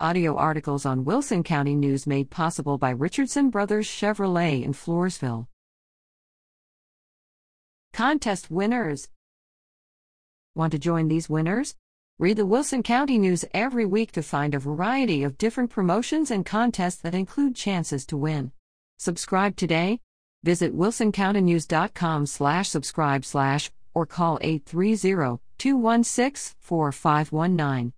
Audio articles on Wilson County News made possible by Richardson Brothers Chevrolet in Floresville. Contest winners. Want to join these winners? Read the Wilson County News every week to find a variety of different promotions and contests that include chances to win. Subscribe today. Visit wilsoncountynews.com slash subscribe slash or call 830 216 4519.